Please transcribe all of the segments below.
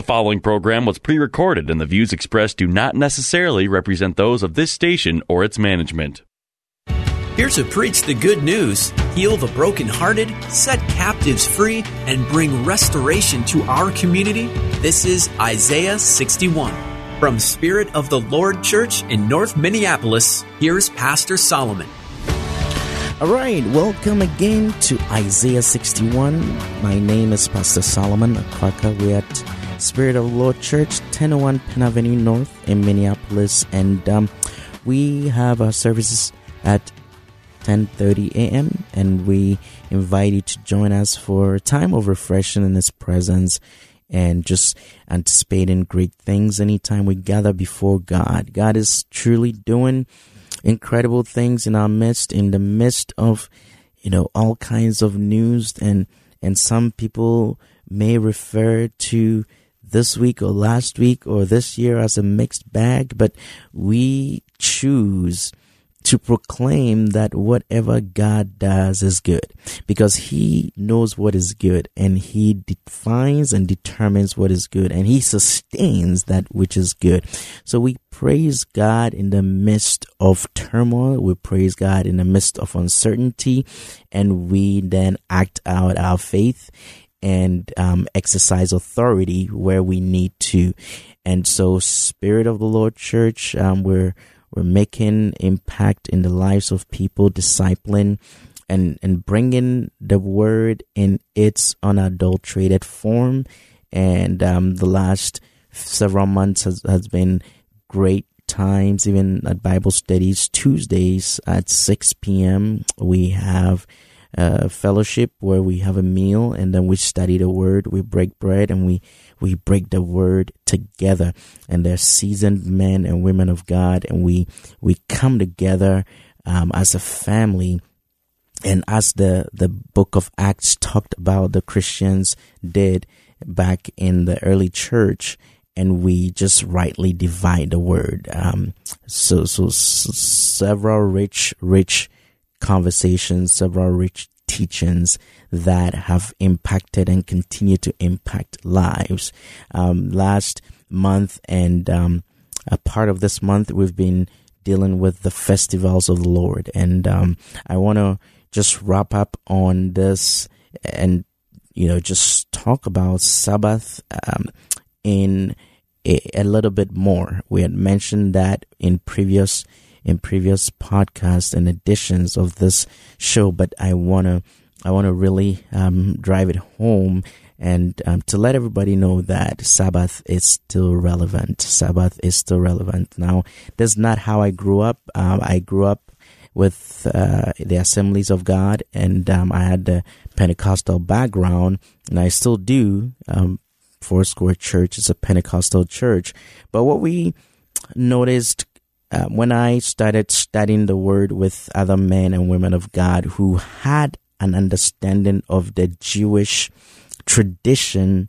The following program was pre recorded, and the views expressed do not necessarily represent those of this station or its management. Here to preach the good news, heal the brokenhearted, set captives free, and bring restoration to our community, this is Isaiah 61. From Spirit of the Lord Church in North Minneapolis, here's Pastor Solomon. All right, welcome again to Isaiah 61. My name is Pastor Solomon Akarka. We're at Spirit of the Lord Church, 1001 Penn Avenue North in Minneapolis, and um, we have our services at 10:30 a.m. and we invite you to join us for a time of refreshing in His presence and just anticipating great things anytime we gather before God. God is truly doing incredible things in our midst, in the midst of you know all kinds of news and and some people may refer to this week or last week or this year as a mixed bag, but we choose to proclaim that whatever God does is good because He knows what is good and He defines and determines what is good and He sustains that which is good. So we praise God in the midst of turmoil. We praise God in the midst of uncertainty and we then act out our faith and um, exercise authority where we need to. And so, Spirit of the Lord Church, um, we're we're making impact in the lives of people, discipling and and bringing the word in its unadulterated form. And um, the last several months has, has been great times, even at Bible studies. Tuesdays at 6 p.m., we have uh, fellowship where we have a meal and then we study the word, we break bread and we, we break the word together. And they're seasoned men and women of God and we, we come together, um, as a family. And as the, the book of Acts talked about the Christians did back in the early church, and we just rightly divide the word. Um, so, so, so several rich, rich conversations, several rich teachings that have impacted and continue to impact lives. Um, last month and um, a part of this month, we've been dealing with the festivals of the Lord, and um, I want to just wrap up on this and you know just talk about Sabbath um, in a, a little bit more. We had mentioned that in previous in previous podcasts and editions of this show, but I wanna I wanna really um, drive it home and um, to let everybody know that Sabbath is still relevant. Sabbath is still relevant. Now, that's not how I grew up. Um, I grew up with uh, the Assemblies of God, and um, I had the Pentecostal background, and I still do. Um, Foursquare Church is a Pentecostal church, but what we noticed uh, when I started studying the word with other men and women of God who had an understanding of the Jewish tradition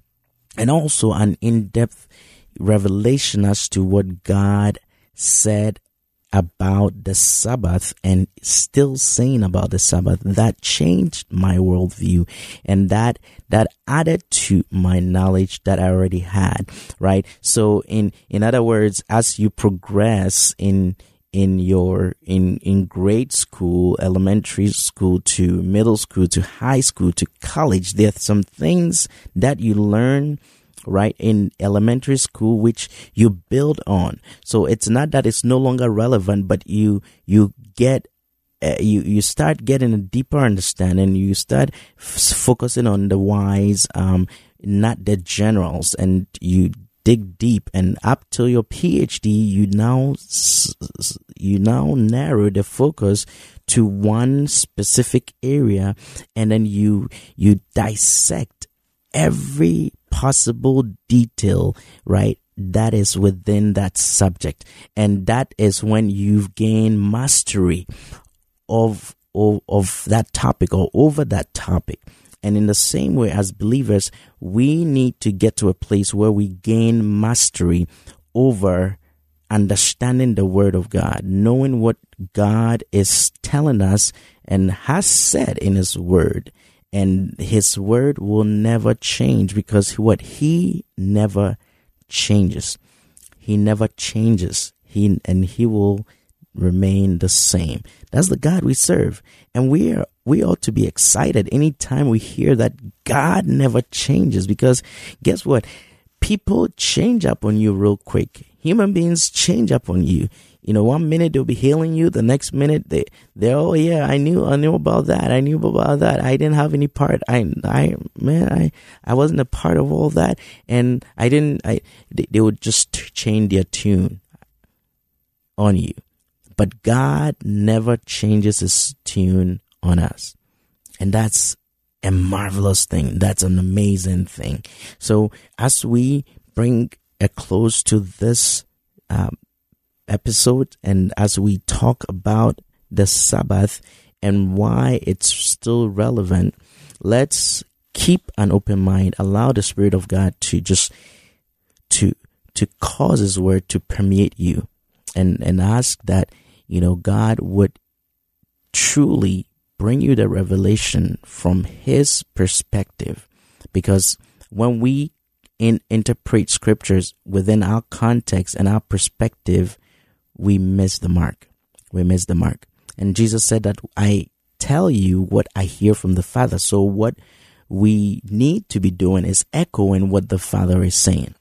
and also an in-depth revelation as to what God said about the Sabbath and still saying about the Sabbath, that changed my worldview and that, that added to my knowledge that I already had, right? So in, in other words, as you progress in, in your in in grade school elementary school to middle school to high school to college there are some things that you learn right in elementary school which you build on. So it's not that it's no longer relevant but you you get uh, you you start getting a deeper understanding. You start f- focusing on the whys um not the generals and you dig deep. And up till your phd you now you now narrow the focus to one specific area and then you you dissect every possible detail, right? That is within that subject. And that is when you've gained mastery of, of, of that topic or over that topic. And in the same way as believers, we need to get to a place where we gain mastery over understanding the word of God, knowing what God is telling us and has said in his word and his word will never change because what he never changes. He never changes. He and he will remain the same. That's the God we serve. And we are we ought to be excited anytime we hear that God never changes because guess what? People change up on you real quick. Human beings change up on you. You know, one minute they'll be healing you, the next minute they they oh yeah, I knew I knew about that. I knew about that. I didn't have any part. I I man, I I wasn't a part of all that and I didn't I they, they would just change their tune on you. But God never changes his tune on us. And that's a marvelous thing. That's an amazing thing. So as we bring a close to this um, episode and as we talk about the Sabbath and why it's still relevant, let's keep an open mind. Allow the Spirit of God to just to to cause His word to permeate you, and and ask that you know God would truly bring you the revelation from His perspective, because when we in, interpret scriptures within our context and our perspective, we miss the mark. We miss the mark. And Jesus said that I tell you what I hear from the Father. So what we need to be doing is echoing what the Father is saying.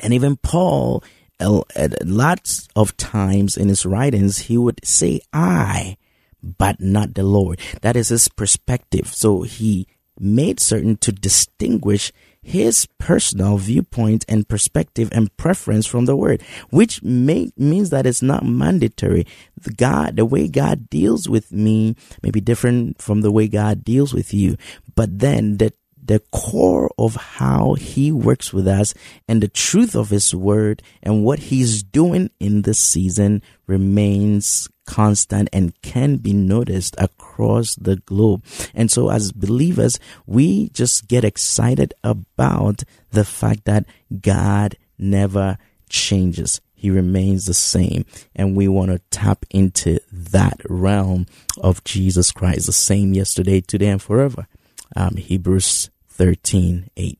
And even Paul, lots of times in his writings, he would say, I, but not the Lord. That is his perspective. So he made certain to distinguish his personal viewpoint and perspective and preference from the word, which may, means that it's not mandatory. The God, the way God deals with me may be different from the way God deals with you. But then the the core of how he works with us and the truth of his word and what he's doing in this season remains constant and can be noticed across the globe. And so as believers, we just get excited about the fact that God never changes. He remains the same. And we want to tap into that realm of Jesus Christ, the same yesterday, today, and forever. Um, Hebrews 13, 8.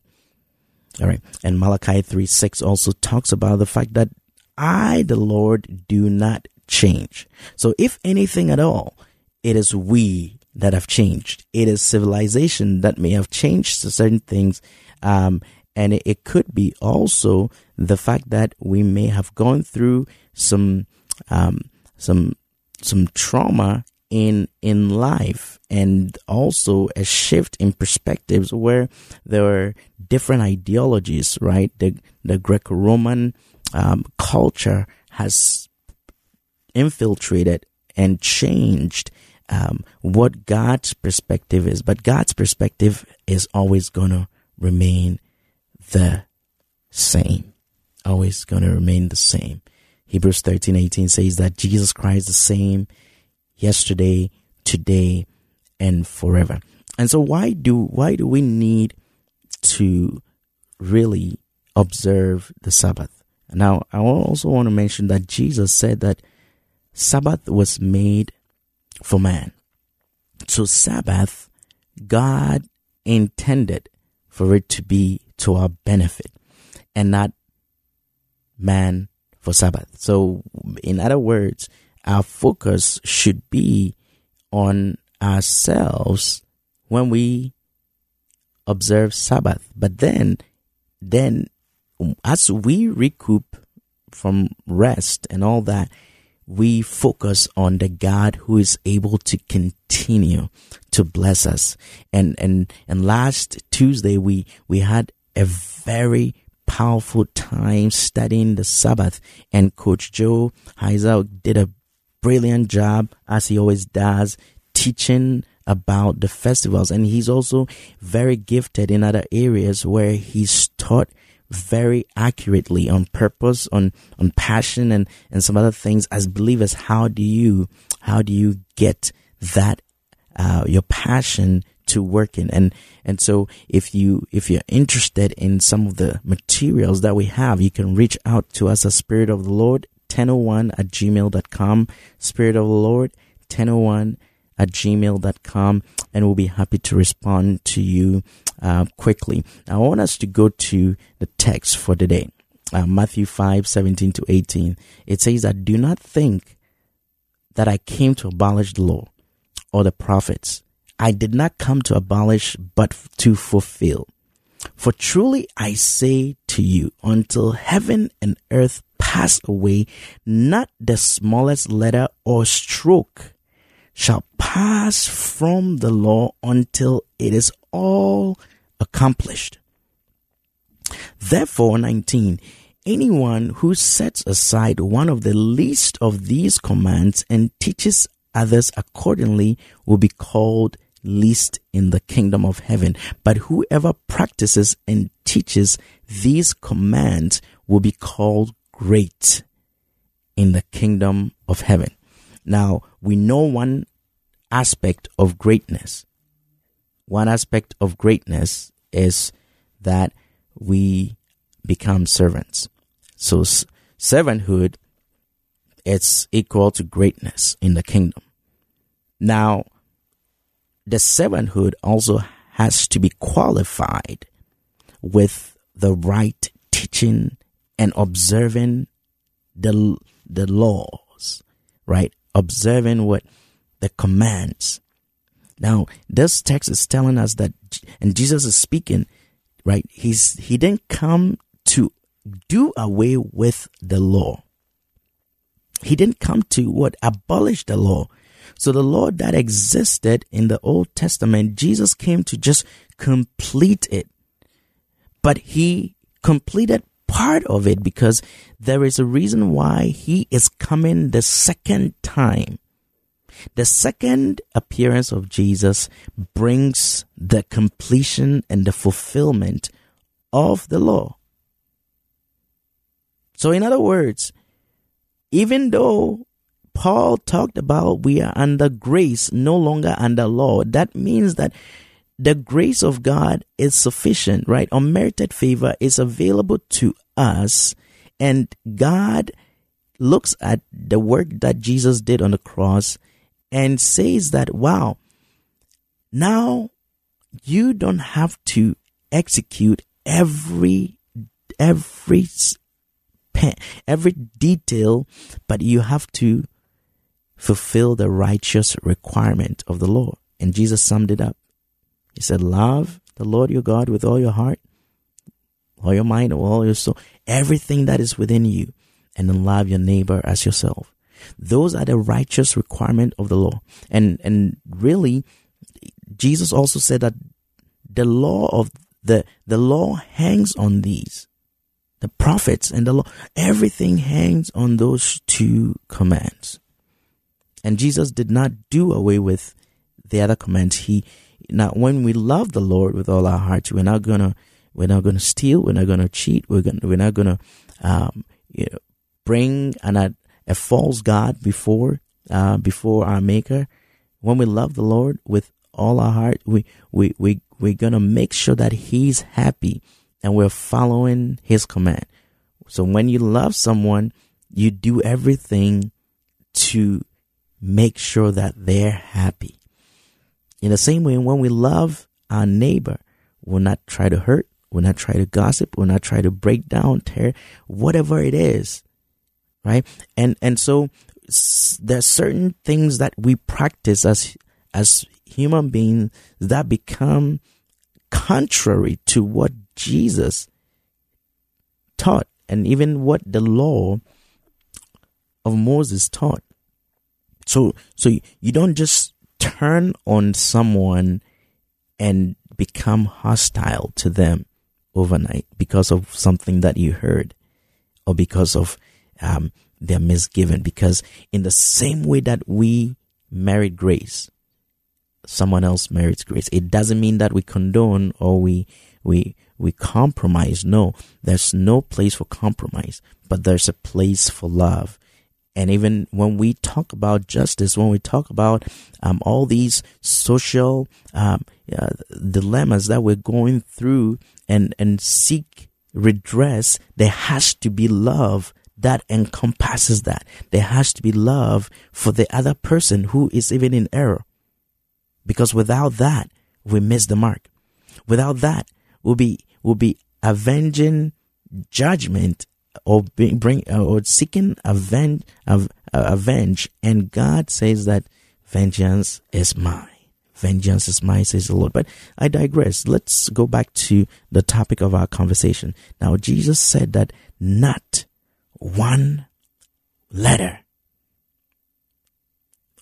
All right. And Malachi 3, 6 also talks about the fact that I, the Lord, do not change. So if anything at all, it is we that have changed. It is civilization that may have changed certain things. Um, and it, could be also the fact that we may have gone through some, um, some, some trauma in, in life and also a shift in perspectives where there are different ideologies, right? The, the Greco-Roman, um, culture has infiltrated and changed um, what God's perspective is. But God's perspective is always going to remain the same. Always going to remain the same. Hebrews 13, 18 says that Jesus Christ is the same yesterday, today, and forever. And so why do, why do we need to really observe the Sabbath? Now, I also want to mention that Jesus said that Sabbath was made for man. So Sabbath, God intended for it to be to our benefit and not man for Sabbath. So in other words, our focus should be on ourselves when we observe Sabbath. But then, then as we recoup from rest and all that, we focus on the God who is able to continue to bless us. And, and, and last Tuesday, we, we had a very powerful time studying the Sabbath and Coach Joe Heiser did a brilliant job as he always does teaching about the festivals. And he's also very gifted in other areas where he's taught very accurately on purpose, on, on passion and, and some other things as believers. How do you, how do you get that, uh, your passion to work in? And, and so if you, if you're interested in some of the materials that we have, you can reach out to us at Spirit of the Lord 1001 at gmail.com. Spirit of the Lord 1001 at gmail.com and we'll be happy to respond to you uh, quickly. I want us to go to the text for today. Uh, Matthew 5 17 to 18. It says that do not think that I came to abolish the law or the prophets. I did not come to abolish, but to fulfill. For truly I say to you, until heaven and earth pass away, not the smallest letter or stroke shall pass from the law until it is all accomplished. Therefore, 19, anyone who sets aside one of the least of these commands and teaches others accordingly will be called least in the kingdom of heaven. But whoever practices and teaches these commands will be called great in the kingdom of heaven. Now, we know one aspect of greatness. One aspect of greatness is that we become servants. So servanthood it's equal to greatness in the kingdom. Now, the servanthood also has to be qualified with the right teaching and observing the the laws, right? Observing what the commands. Now, this text is telling us that, and Jesus is speaking, right? He's he didn't come to do away with the law. He didn't come to what abolish the law. So the law that existed in the Old Testament, Jesus came to just complete it. But he completed part of it because there is a reason why he is coming the second time. The second appearance of Jesus brings the completion and the fulfillment of the law. So, in other words, even though Paul talked about we are under grace, no longer under law, that means that the grace of God is sufficient, right? Unmerited favor is available to us, and God looks at the work that Jesus did on the cross and says that, wow, now you don't have to execute every every every detail, but you have to fulfill the righteous requirement of the law. And Jesus summed it up. He said, Love the Lord your God with all your heart, all your mind, all your soul, everything that is within you, and then love your neighbor as yourself. Those are the righteous requirement of the law. And and really, Jesus also said that the law of the the law hangs on these. The prophets and the law, everything hangs on those two commands. And Jesus did not do away with the other commands. He now when we love the Lord with all our hearts, we're not gonna we're not gonna steal, we're not gonna cheat, we're gonna we're not gonna um, you know bring an a false God before uh, before our Maker. When we love the Lord with all our heart, we we we we're gonna make sure that He's happy and we're following His command. So when you love someone, you do everything to make sure that they're happy. In the same way, when we love our neighbor, we'll not try to hurt, we'll not try to gossip, we'll not try to break down, tear, whatever it is right? And and so there's certain things that we practice as as human beings that become contrary to what Jesus taught and even what the law of Moses taught. So so you don't just turn on someone and become hostile to them overnight because of something that you heard or because of um, they're misgiven because in the same way that we merit grace, someone else merits grace. It doesn't mean that we condone or we we we compromise. No, there's no place for compromise, but there's a place for love. And even when we talk about justice, when we talk about um, all these social um, uh, dilemmas that we're going through and and seek redress, there has to be love that encompasses that. There has to be love for the other person who is even in error. Because without that, we miss the mark. Without that, we'll be, we'll be avenging judgment or bring, bring or seeking avenge, av, uh, avenge. And God says that vengeance is mine. Vengeance is mine, says the Lord. But I digress. Let's go back to the topic of our conversation. Now, Jesus said that not one letter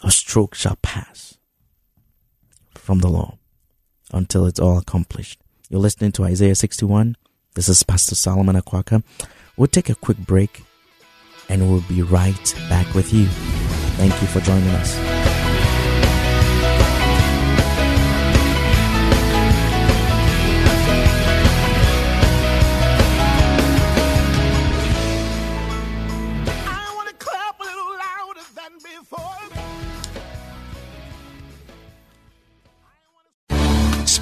or stroke shall pass from the law until it's all accomplished. You're listening to Isaiah 61. This is Pastor Solomon Akwaka. We'll take a quick break and we'll be right back with you. Thank you for joining us.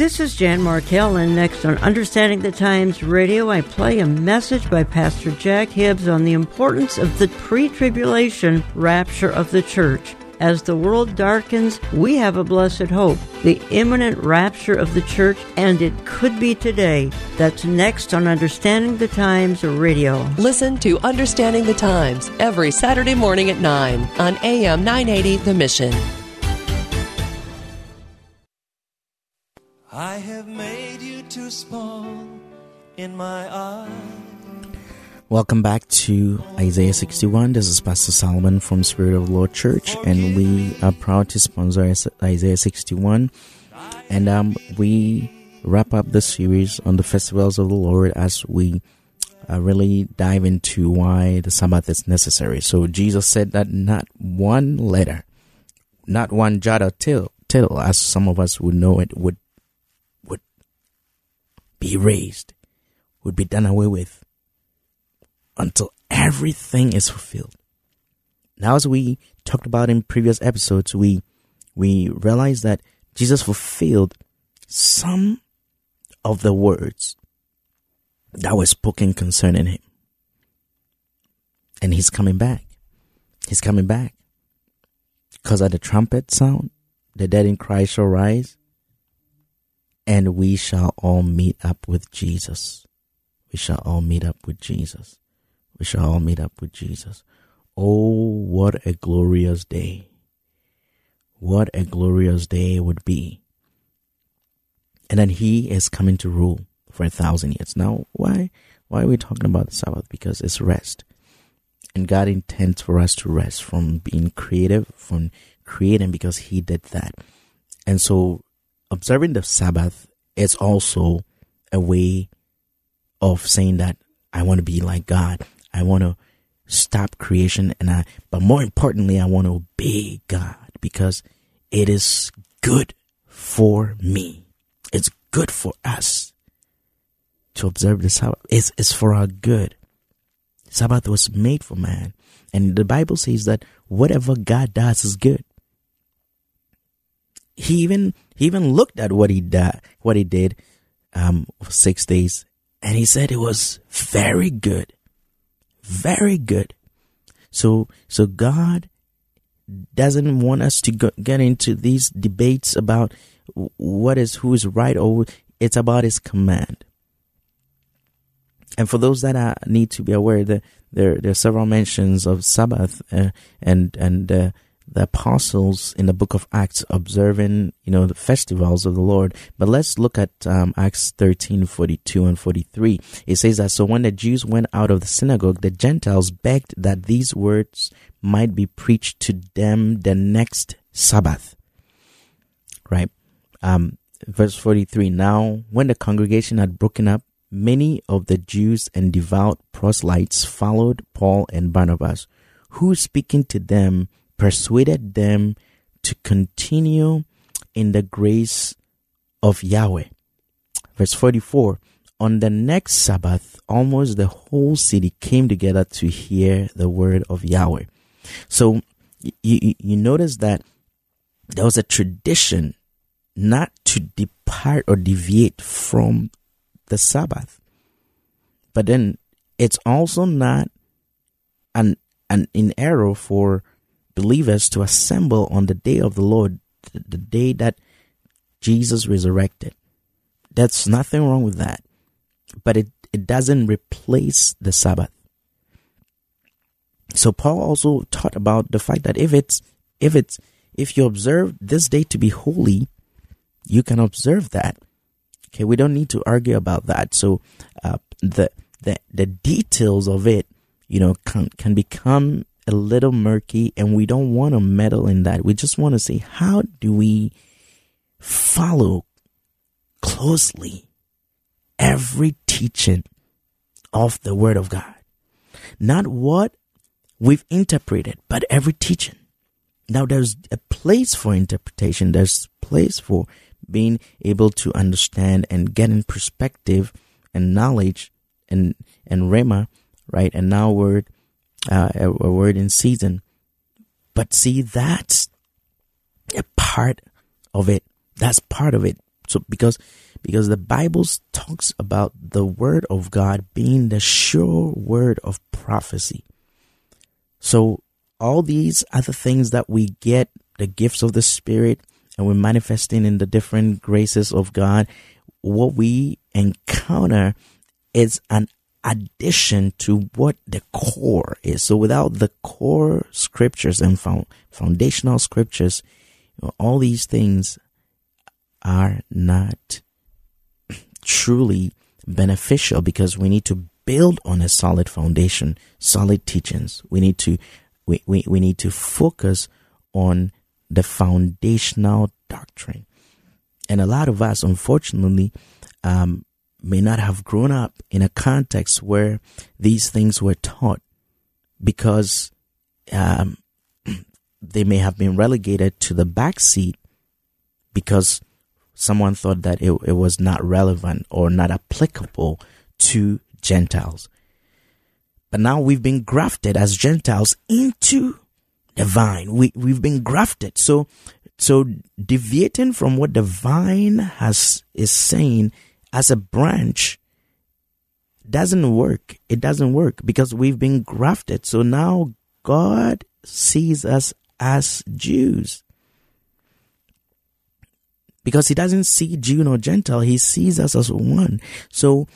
This is Jan Markell, and next on Understanding the Times Radio, I play a message by Pastor Jack Hibbs on the importance of the pre tribulation rapture of the church. As the world darkens, we have a blessed hope the imminent rapture of the church, and it could be today. That's next on Understanding the Times Radio. Listen to Understanding the Times every Saturday morning at 9 on AM 980 The Mission. I have made you too small in my eyes. Welcome back to Isaiah 61. This is Pastor Solomon from Spirit of the Lord Church, and we are proud to sponsor Isaiah 61. And um, we wrap up the series on the festivals of the Lord as we uh, really dive into why the Sabbath is necessary. So Jesus said that not one letter, not one jot or tittle, tittle, as some of us would know it, would be raised, would be done away with until everything is fulfilled. Now, as we talked about in previous episodes, we we realize that Jesus fulfilled some of the words that were spoken concerning him. And he's coming back. He's coming back. Because at the trumpet sound, the dead in Christ shall rise, and we shall all meet up with Jesus. We shall all meet up with Jesus. We shall all meet up with Jesus. Oh, what a glorious day. What a glorious day it would be. And then he is coming to rule for a thousand years. Now, why, why are we talking about the Sabbath? Because it's rest. And God intends for us to rest from being creative, from creating because he did that. And so observing the Sabbath is also a way of saying that I want to be like God. I want to stop creation and I, but more importantly, I want to obey God because it is good for me. It's good for us to observe the Sabbath. It's, it's for our good. Sabbath was made for man. And the Bible says that whatever God does is good he even he even looked at what he did what he did um for six days and he said it was very good. Very good. So so god doesn't want us to go, get into these debates about what is who is right or it's about his command. And for those that are, need to be aware that there there are several mentions of sabbath uh, and and uh, the apostles in the book of Acts observing, you know, the festivals of the Lord. But let's look at um, Acts 13, 42 and 43. It says that, so when the Jews went out of the synagogue, the Gentiles begged that these words might be preached to them the next Sabbath. Right? Um, verse 43. Now, when the congregation had broken up, many of the Jews and devout proselytes followed Paul and Barnabas, who speaking to them persuaded them to continue in the grace of Yahweh. Verse 44 On the next Sabbath, almost the whole city came together to hear the word of Yahweh. So you, you, notice that there was a tradition not to depart or deviate from the Sabbath. But then it's also not an, an in error for believers to assemble on the day of the Lord, the day that Jesus resurrected. That's nothing wrong with that. But it, it doesn't replace the Sabbath. So Paul also taught about the fact that if it's if it's if you observe this day to be holy, you can observe that. Okay, we don't need to argue about that. So uh, the the the details of it, you know, can can become a little murky, and we don't want to meddle in that. We just want to see how do we follow closely every teaching of the Word of God? Not what we've interpreted, but every teaching. Now there's a place for interpretation. There's place for being able to understand and get in perspective and knowledge and and rhema, right? And now word, uh, a, a word in season. But see, that's a part of it. That's part of it. So because because the Bible talks about the word of God being the sure word of prophecy. So all these other things that we get, the gifts of the Spirit, and we're manifesting in the different graces of God, what we encounter is an addition to what the core is. So without the core scriptures and foundational scriptures, you know, all these things are not truly beneficial because we need to build on a solid foundation, solid teachings. We need to we, we, we need to focus on the foundational doctrine. And a lot of us, unfortunately, um, may not have grown up in a context where these things were taught because um, they may have been relegated to the back seat because someone thought that it, it was not relevant or not applicable to Gentiles. But now we've been grafted as Gentiles into the vine. We, we've been grafted. So, so deviating from what the vine has, is saying as a branch doesn't work. It doesn't work because we've been grafted. So now God sees us as Jews because he doesn't see Jew nor Gentile, he sees us as one. So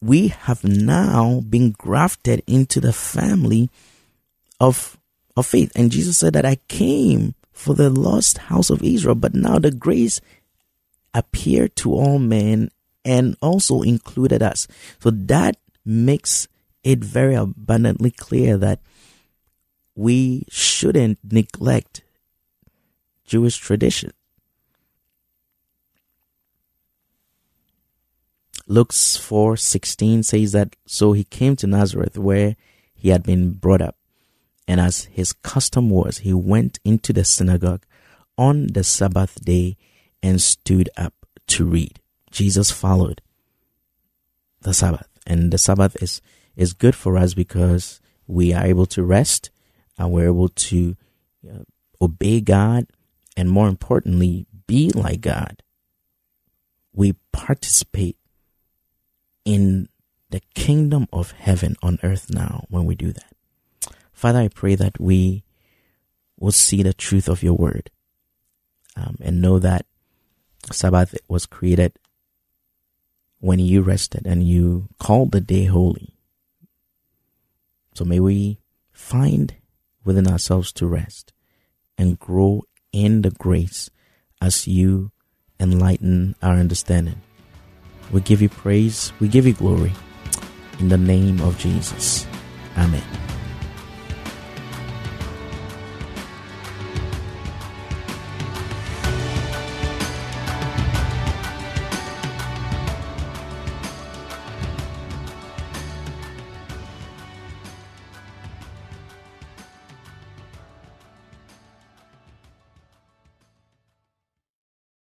we have now been grafted into the family of, of faith. And Jesus said that I came for the lost house of Israel, but now the grace appeared to all men and also included us. So that makes it very abundantly clear that we shouldn't neglect Jewish tradition. Luke 4:16 says that so he came to Nazareth where he had been brought up and as his custom was he went into the synagogue on the Sabbath day and stood up to read. Jesus followed the Sabbath and the Sabbath is is good for us because we are able to rest and we're able to uh, obey God and more importantly be like God. We participate in the kingdom of heaven on earth now when we do that. Father, I pray that we will see the truth of your word um, and know that Sabbath was created when you rested and you called the day holy. So may we find within ourselves to rest and grow in the grace as you enlighten our understanding. We give you praise. We give you glory. In the name of Jesus. Amen.